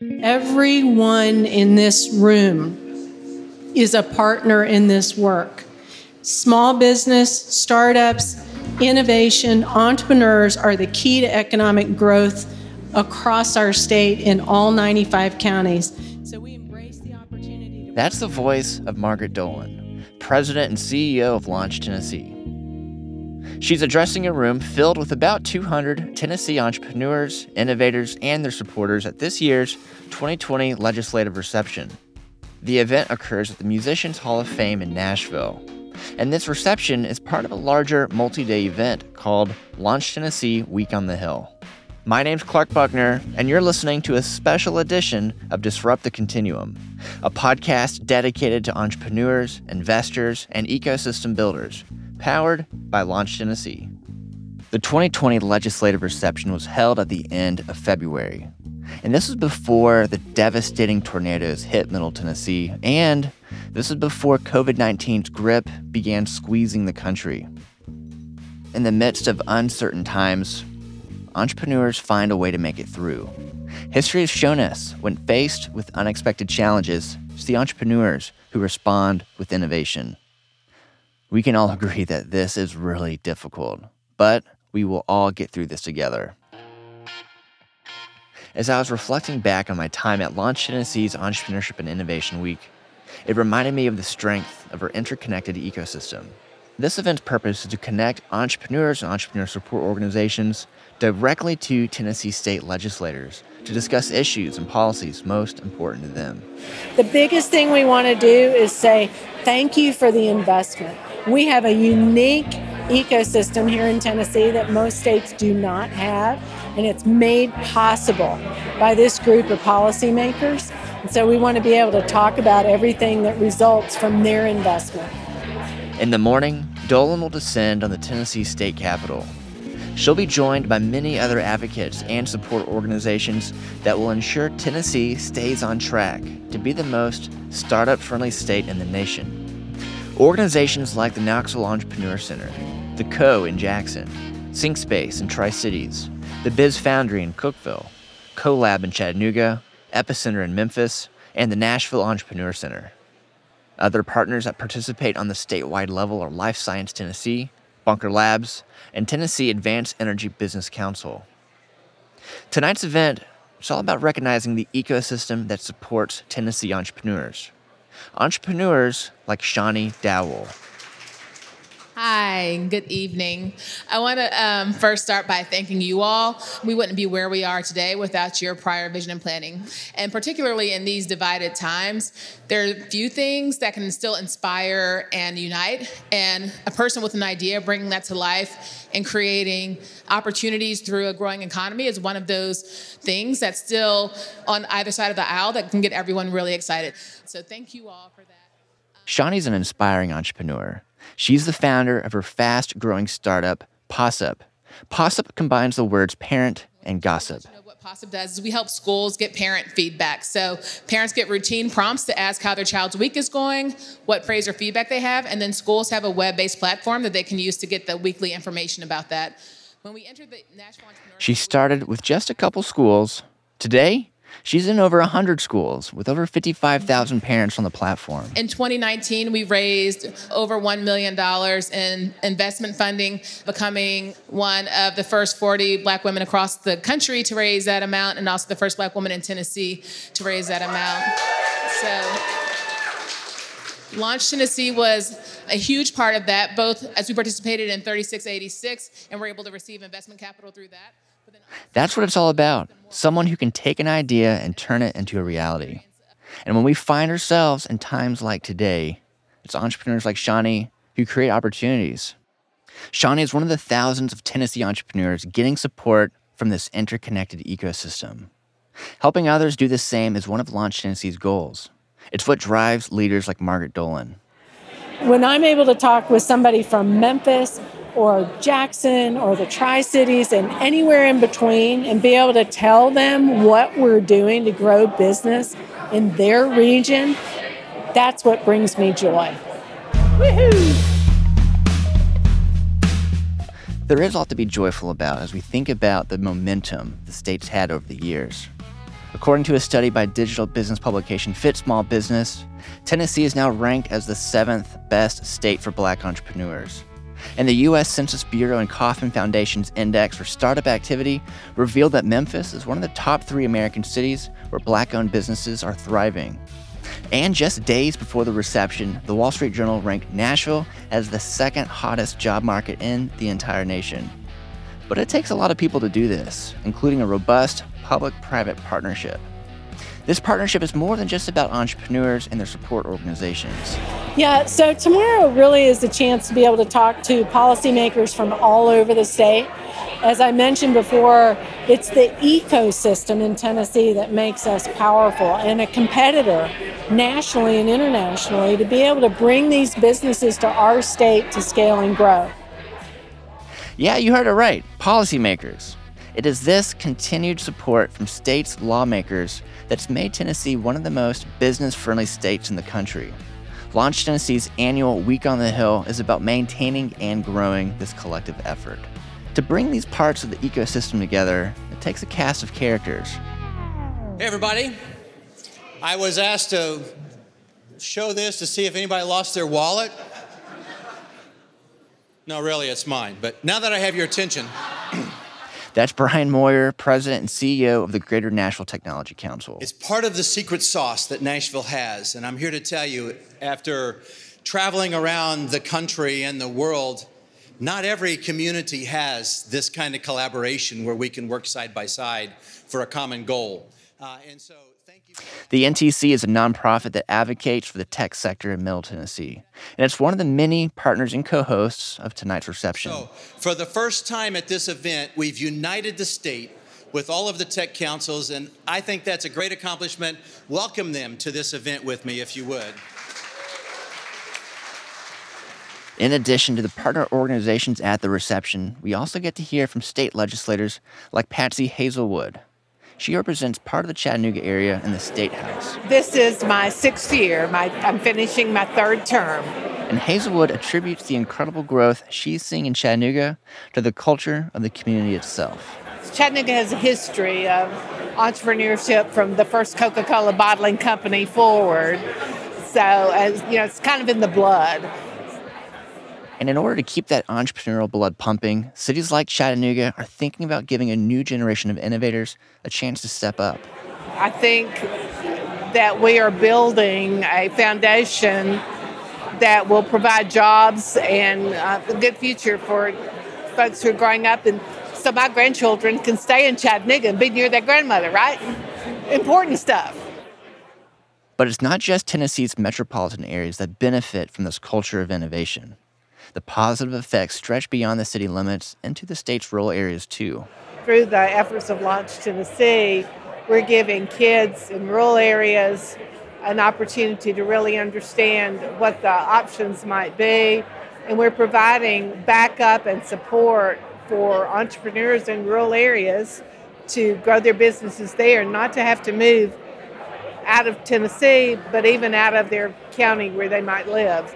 Everyone in this room is a partner in this work. Small business, startups, innovation, entrepreneurs are the key to economic growth across our state in all 95 counties. So we embrace the opportunity. That's the voice of Margaret Dolan, President and CEO of Launch Tennessee. She's addressing a room filled with about 200 Tennessee entrepreneurs, innovators, and their supporters at this year's 2020 legislative reception. The event occurs at the Musicians Hall of Fame in Nashville, and this reception is part of a larger multi day event called Launch Tennessee Week on the Hill. My name's Clark Buckner, and you're listening to a special edition of Disrupt the Continuum, a podcast dedicated to entrepreneurs, investors, and ecosystem builders, powered by Launch Tennessee. The 2020 legislative reception was held at the end of February, and this was before the devastating tornadoes hit Middle Tennessee, and this was before COVID 19's grip began squeezing the country. In the midst of uncertain times, entrepreneurs find a way to make it through. History has shown us when faced with unexpected challenges, it's the entrepreneurs who respond with innovation. We can all agree that this is really difficult, but we will all get through this together. As I was reflecting back on my time at Launch Tennessee's Entrepreneurship and Innovation Week, it reminded me of the strength of our interconnected ecosystem. This event's purpose is to connect entrepreneurs and entrepreneur support organizations directly to Tennessee state legislators to discuss issues and policies most important to them. The biggest thing we want to do is say thank you for the investment. We have a unique ecosystem here in Tennessee that most states do not have, and it's made possible by this group of policymakers. And so we want to be able to talk about everything that results from their investment. In the morning, Dolan will descend on the Tennessee state capitol. She'll be joined by many other advocates and support organizations that will ensure Tennessee stays on track to be the most startup friendly state in the nation. Organizations like the Knoxville Entrepreneur Center, the Co in Jackson, SyncSpace in Tri Cities, the Biz Foundry in Cookeville, CoLab in Chattanooga, Epicenter in Memphis, and the Nashville Entrepreneur Center. Other partners that participate on the statewide level are Life Science Tennessee, Bunker Labs, and Tennessee Advanced Energy Business Council. Tonight's event is all about recognizing the ecosystem that supports Tennessee entrepreneurs. Entrepreneurs like Shani Dowell, Hi, good evening. I want to um, first start by thanking you all. We wouldn't be where we are today without your prior vision and planning. And particularly in these divided times, there are few things that can still inspire and unite. And a person with an idea, bringing that to life and creating opportunities through a growing economy is one of those things that's still on either side of the aisle that can get everyone really excited. So thank you all for that. Shani's an inspiring entrepreneur. She's the founder of her fast growing startup, Possip. Possip combines the words parent and gossip. What does is we help schools get parent feedback. So parents get routine prompts to ask how their child's week is going, what praise or feedback they have, and then schools have a web-based platform that they can use to get the weekly information about that. When we entered the Nashville Entrepreneur She started with just a couple schools. Today, She's in over 100 schools with over 55,000 parents on the platform. In 2019, we raised over $1 million in investment funding, becoming one of the first 40 black women across the country to raise that amount, and also the first black woman in Tennessee to raise that amount. So, Launch Tennessee was a huge part of that, both as we participated in 3686 and were able to receive investment capital through that. That's what it's all about someone who can take an idea and turn it into a reality. And when we find ourselves in times like today, it's entrepreneurs like Shani who create opportunities. Shani is one of the thousands of Tennessee entrepreneurs getting support from this interconnected ecosystem. Helping others do the same is one of Launch Tennessee's goals. It's what drives leaders like Margaret Dolan. When I'm able to talk with somebody from Memphis or Jackson or the Tri Cities and anywhere in between and be able to tell them what we're doing to grow business in their region, that's what brings me joy. Woohoo! There is a lot to be joyful about as we think about the momentum the state's had over the years. According to a study by digital business publication Fit Small Business, Tennessee is now ranked as the seventh best state for black entrepreneurs. And the U.S. Census Bureau and Kauffman Foundation's Index for Startup Activity revealed that Memphis is one of the top three American cities where black owned businesses are thriving. And just days before the reception, the Wall Street Journal ranked Nashville as the second hottest job market in the entire nation. But it takes a lot of people to do this, including a robust public private partnership. This partnership is more than just about entrepreneurs and their support organizations. Yeah, so tomorrow really is the chance to be able to talk to policymakers from all over the state. As I mentioned before, it's the ecosystem in Tennessee that makes us powerful and a competitor nationally and internationally to be able to bring these businesses to our state to scale and grow. Yeah, you heard it right policymakers. It is this continued support from states' lawmakers that's made Tennessee one of the most business friendly states in the country. Launch Tennessee's annual Week on the Hill is about maintaining and growing this collective effort. To bring these parts of the ecosystem together, it takes a cast of characters. Hey, everybody. I was asked to show this to see if anybody lost their wallet. No, really, it's mine. But now that I have your attention, That's Brian Moyer, President and CEO of the Greater Nashville Technology Council. it's part of the secret sauce that Nashville has. And I'm here to tell you, after traveling around the country and the world, not every community has this kind of collaboration where we can work side by side for a common goal. Uh, and so. The NTC is a nonprofit that advocates for the tech sector in Middle Tennessee, and it's one of the many partners and co hosts of tonight's reception. So, for the first time at this event, we've united the state with all of the tech councils, and I think that's a great accomplishment. Welcome them to this event with me, if you would. In addition to the partner organizations at the reception, we also get to hear from state legislators like Patsy Hazlewood. She represents part of the Chattanooga area in the State House. This is my sixth year. My, I'm finishing my third term. And Hazlewood attributes the incredible growth she's seeing in Chattanooga to the culture of the community itself. Chattanooga has a history of entrepreneurship from the first Coca-Cola bottling company forward. So, as you know, it's kind of in the blood. And in order to keep that entrepreneurial blood pumping, cities like Chattanooga are thinking about giving a new generation of innovators a chance to step up. I think that we are building a foundation that will provide jobs and uh, a good future for folks who are growing up, and so my grandchildren can stay in Chattanooga and be near their grandmother. Right? Important stuff. But it's not just Tennessee's metropolitan areas that benefit from this culture of innovation. The positive effects stretch beyond the city limits into the state's rural areas too. through the efforts of Launch Tennessee, we're giving kids in rural areas an opportunity to really understand what the options might be. And we're providing backup and support for entrepreneurs in rural areas to grow their businesses there, not to have to move out of Tennessee, but even out of their county where they might live.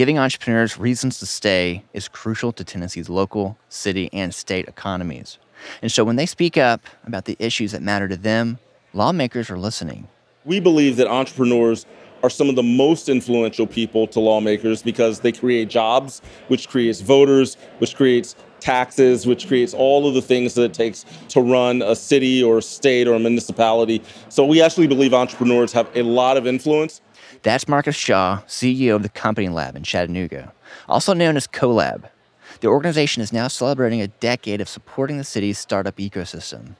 Giving entrepreneurs reasons to stay is crucial to Tennessee's local, city, and state economies. And so when they speak up about the issues that matter to them, lawmakers are listening. We believe that entrepreneurs are some of the most influential people to lawmakers because they create jobs, which creates voters, which creates taxes, which creates all of the things that it takes to run a city or a state or a municipality. So we actually believe entrepreneurs have a lot of influence. That's Marcus Shaw, CEO of the Company Lab in Chattanooga, also known as CoLab. The organization is now celebrating a decade of supporting the city's startup ecosystem.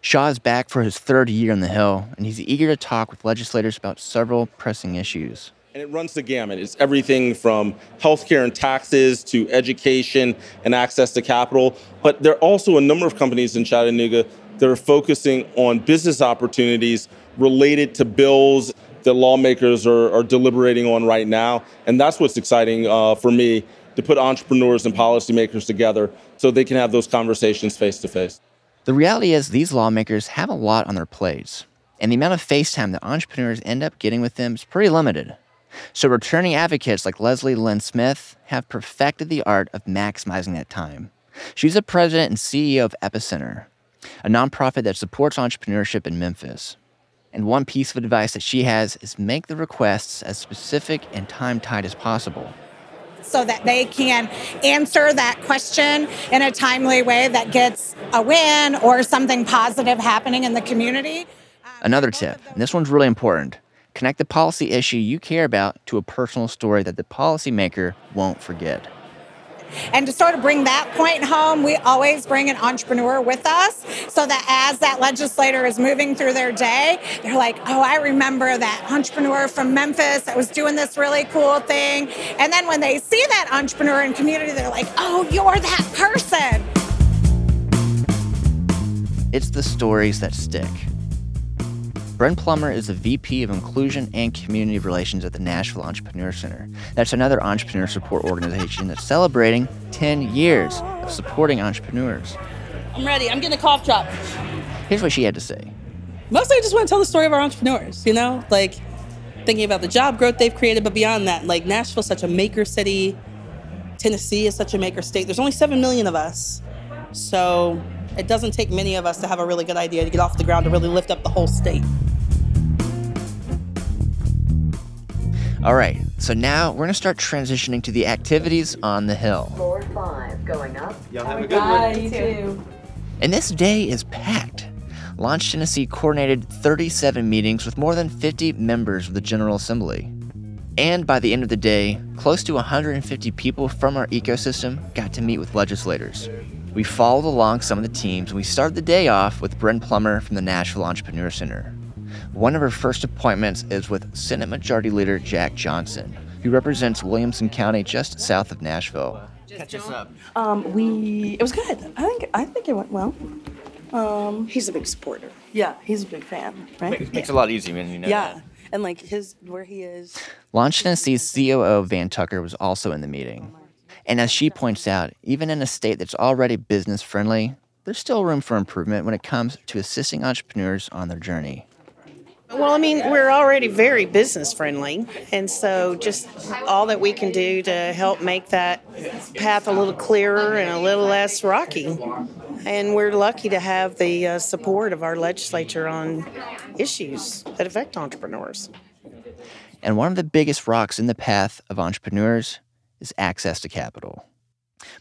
Shaw is back for his third year on the Hill, and he's eager to talk with legislators about several pressing issues. And it runs the gamut. It's everything from healthcare and taxes to education and access to capital. But there are also a number of companies in Chattanooga that are focusing on business opportunities related to bills that lawmakers are, are deliberating on right now. And that's what's exciting uh, for me to put entrepreneurs and policymakers together so they can have those conversations face to face. The reality is, these lawmakers have a lot on their plates, and the amount of face time that entrepreneurs end up getting with them is pretty limited. So, returning advocates like Leslie Lynn Smith have perfected the art of maximizing that time. She's the president and CEO of Epicenter. a nonprofit that supports entrepreneurship in Memphis. And one piece of advice that she has is make the requests as specific and time tight as possible. So that they can answer that question in a timely way that gets a win or something positive happening in the community. Uh, Another tip, and this one's really important connect the policy issue you care about to a personal story that the policymaker won't forget. And to sort of bring that point home, we always bring an entrepreneur with us so that as that legislator is moving through their day, they're like, oh, I remember that entrepreneur from Memphis that was doing this really cool thing. And then when they see that entrepreneur in community, they're like, oh, you're that person. It's the stories that stick. Bren Plummer is the VP of Inclusion and Community Relations at the Nashville Entrepreneur Center. That's another entrepreneur support organization that's celebrating 10 years of supporting entrepreneurs. I'm ready. I'm getting a cough drop. Here's what she had to say. Mostly, I just want to tell the story of our entrepreneurs, you know? Like, thinking about the job growth they've created, but beyond that, like, Nashville's such a maker city. Tennessee is such a maker state. There's only 7 million of us. So, it doesn't take many of us to have a really good idea to get off the ground to really lift up the whole state. All right, so now we're going to start transitioning to the activities on the Hill. Floor five going up. Y'all have a good one. you too. And this day is packed. Launch Tennessee coordinated 37 meetings with more than 50 members of the General Assembly. And by the end of the day, close to 150 people from our ecosystem got to meet with legislators. We followed along some of the teams, and we started the day off with Bren Plummer from the Nashville Entrepreneur Center. One of her first appointments is with Senate Majority Leader Jack Johnson, who represents Williamson County just south of Nashville. Catch us up. Um, we it was good. I think I think it went well. Um, He's a big supporter. yeah, he's a big fan, right? Makes, makes it a lot easier when you know yeah, that. and like his where he is. Launch Tennessee's COO Van Tucker was also in the meeting. And as she points out, even in a state that's already business friendly, there's still room for improvement when it comes to assisting entrepreneurs on their journey. Well, I mean, we're already very business friendly, and so just all that we can do to help make that path a little clearer and a little less rocky. And we're lucky to have the uh, support of our legislature on issues that affect entrepreneurs. And one of the biggest rocks in the path of entrepreneurs is access to capital.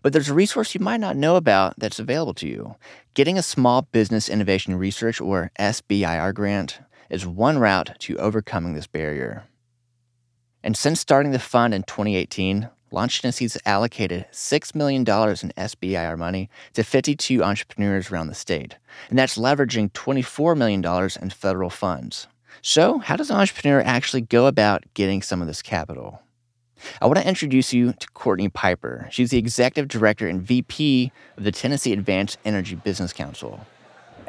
But there's a resource you might not know about that's available to you. Getting a Small Business Innovation Research or SBIR grant is one route to overcoming this barrier. And since starting the fund in 2018, Launch Tennessee's allocated $6 million in SBIR money to 52 entrepreneurs around the state, and that's leveraging $24 million in federal funds. So, how does an entrepreneur actually go about getting some of this capital? I want to introduce you to Courtney Piper. She's the executive director and VP of the Tennessee Advanced Energy Business Council.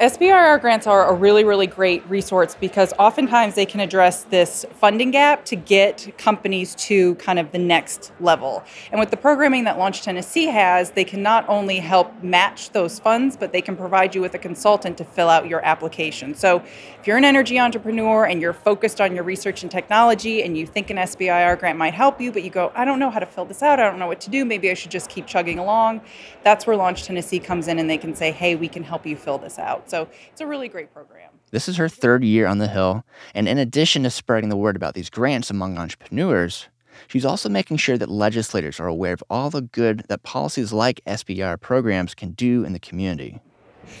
SBIR grants are a really, really great resource because oftentimes they can address this funding gap to get companies to kind of the next level. And with the programming that Launch Tennessee has, they can not only help match those funds, but they can provide you with a consultant to fill out your application. So if you're an energy entrepreneur and you're focused on your research and technology and you think an SBIR grant might help you, but you go, I don't know how to fill this out, I don't know what to do, maybe I should just keep chugging along, that's where Launch Tennessee comes in and they can say, hey, we can help you fill this out. So it's a really great program. This is her third year on the Hill, and in addition to spreading the word about these grants among entrepreneurs, she's also making sure that legislators are aware of all the good that policies like SBIR programs can do in the community.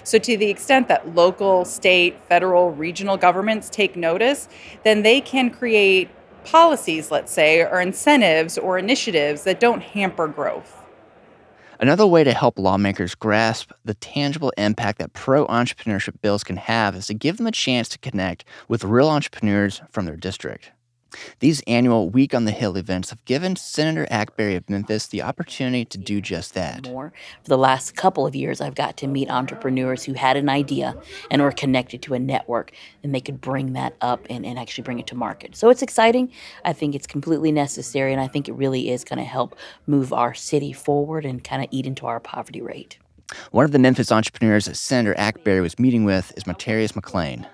So, to the extent that local, state, federal, regional governments take notice, then they can create policies, let's say, or incentives or initiatives that don't hamper growth. Another way to help lawmakers grasp the tangible impact that pro entrepreneurship bills can have is to give them a chance to connect with real entrepreneurs from their district. These annual Week on the Hill events have given Senator Akbari of Memphis the opportunity to do just that. More. For the last couple of years, I've got to meet entrepreneurs who had an idea and were connected to a network, and they could bring that up and, and actually bring it to market. So it's exciting. I think it's completely necessary, and I think it really is going to help move our city forward and kind of eat into our poverty rate. One of the Memphis entrepreneurs that Senator Akbari was meeting with is Materius McLean.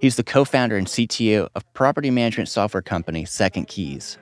He's the co founder and CTO of property management software company Second Keys.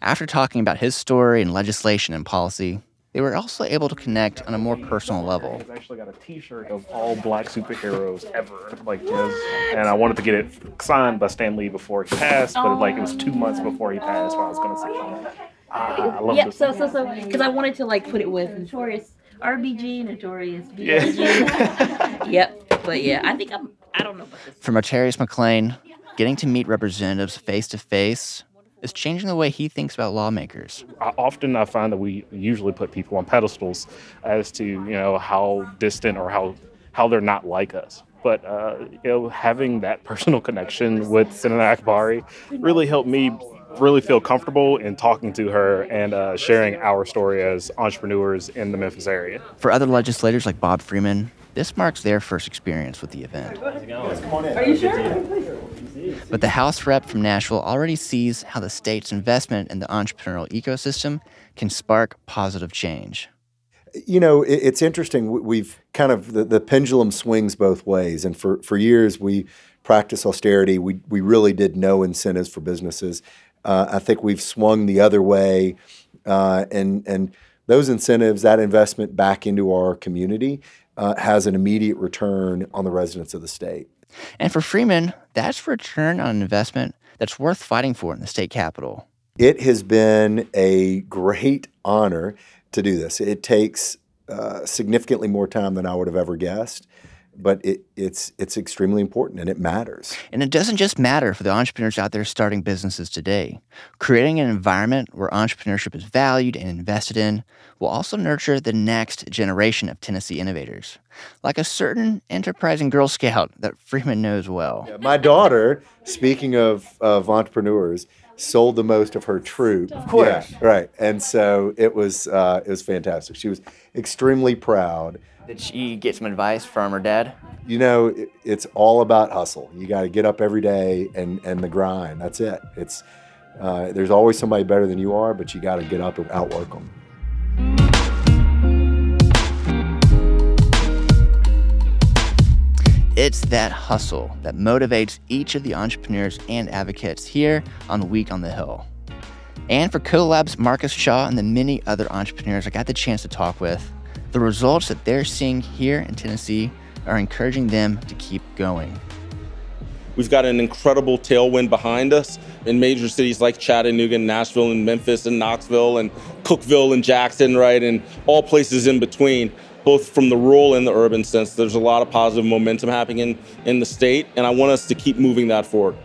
After talking about his story and legislation and policy, they were also able to connect on a more personal level. I've actually got a T-shirt of all black superheroes ever, like his, and I wanted to get it signed by Stan Lee before he passed, but like it was two months before he passed. When I was gonna say, ah, I love yep. this. So so so because I wanted to like put it with notorious RBG, notorious BLG. Yeah. yep. But yeah, I think I'm. I don't know about this. For Matarius McLean, getting to meet representatives face to face is changing the way he thinks about lawmakers. I, often I find that we usually put people on pedestals as to you know how distant or how how they're not like us. But uh, you know, having that personal connection with Senator Akbari really helped me really feel comfortable in talking to her and uh, sharing our story as entrepreneurs in the Memphis area. For other legislators like Bob Freeman, this marks their first experience with the event. Are you sure? But the House rep from Nashville already sees how the state's investment in the entrepreneurial ecosystem can spark positive change. You know, it's interesting. We- We've kind of the, the pendulum swings both ways, and for for years we practiced austerity. We we really did no incentives for businesses. Uh, I think we've swung the other way, uh, and and those incentives, that investment back into our community, uh, has an immediate return on the residents of the state. And for Freeman, that's return on an investment that's worth fighting for in the state capitol. It has been a great honor to do this. It takes uh, significantly more time than I would have ever guessed, but it, it's it's extremely important and it matters. And it doesn't just matter for the entrepreneurs out there starting businesses today. Creating an environment where entrepreneurship is valued and invested in will also nurture the next generation of Tennessee innovators, like a certain enterprising Girl Scout that Freeman knows well. My daughter, speaking of of entrepreneurs, sold the most of her troop. Of course. Yeah, right. And so it was uh, it was fantastic. She was extremely proud. Did she get some advice from her dad? You know, it, it's all about hustle. You got to get up every day and and the grind. That's it. It's uh, there's always somebody better than you are, but you got to get up and outwork them. It's that hustle that motivates each of the entrepreneurs and advocates here on Week on the Hill. And for CoLab's Marcus Shaw and the many other entrepreneurs I got the chance to talk with, the results that they're seeing here in Tennessee are encouraging them to keep going. We've got an incredible tailwind behind us in major cities like Chattanooga, and Nashville, and Memphis, and Knoxville, and Cookeville, and Jackson, right, and all places in between, both from the rural and the urban sense. There's a lot of positive momentum happening in, in the state, and I want us to keep moving that forward.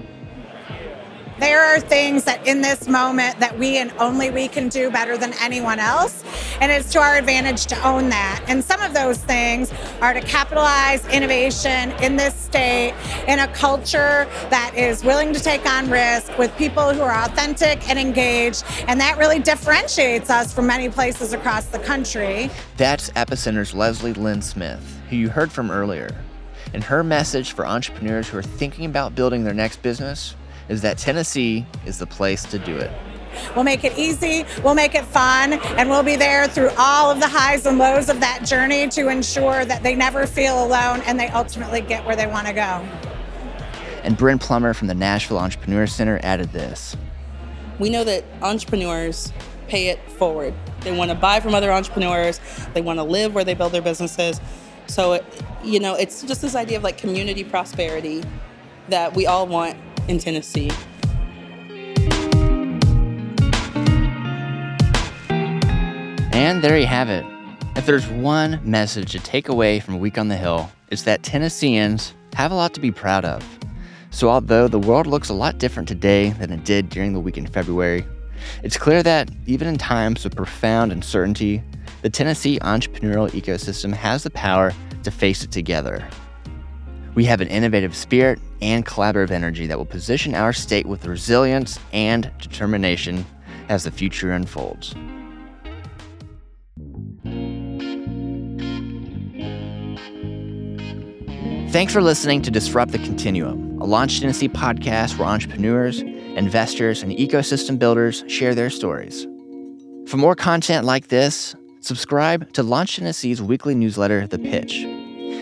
There are things that in this moment that we and only we can do better than anyone else. And it's to our advantage to own that. And some of those things are to capitalize innovation in this state in a culture that is willing to take on risk with people who are authentic and engaged. And that really differentiates us from many places across the country. That's Epicenter's Leslie Lynn Smith, who you heard from earlier. And her message for entrepreneurs who are thinking about building their next business is that Tennessee is the place to do it. We'll make it easy, we'll make it fun, and we'll be there through all of the highs and lows of that journey to ensure that they never feel alone and they ultimately get where they want to go. And Bren Plummer from the Nashville Entrepreneur Center added this. We know that entrepreneurs pay it forward. They want to buy from other entrepreneurs, they want to live where they build their businesses. So, it, you know, it's just this idea of like community prosperity that we all want in Tennessee. And there you have it. If there's one message to take away from Week on the Hill, it's that Tennesseans have a lot to be proud of. So, although the world looks a lot different today than it did during the week in February, it's clear that even in times of profound uncertainty, the Tennessee entrepreneurial ecosystem has the power to face it together. We have an innovative spirit and collaborative energy that will position our state with resilience and determination as the future unfolds. Thanks for listening to Disrupt the Continuum, a Launch Tennessee podcast where entrepreneurs, investors, and ecosystem builders share their stories. For more content like this, subscribe to Launch Tennessee's weekly newsletter, The Pitch.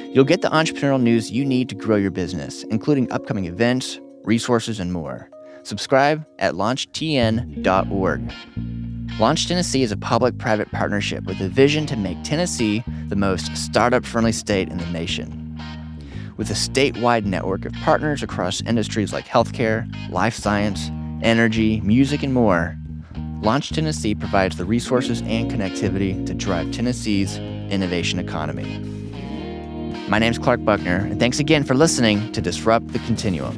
You'll get the entrepreneurial news you need to grow your business, including upcoming events, resources, and more. Subscribe at launchtn.org. Launch Tennessee is a public private partnership with a vision to make Tennessee the most startup friendly state in the nation. With a statewide network of partners across industries like healthcare, life science, energy, music, and more, Launch Tennessee provides the resources and connectivity to drive Tennessee's innovation economy. My name is Clark Buckner, and thanks again for listening to Disrupt the Continuum.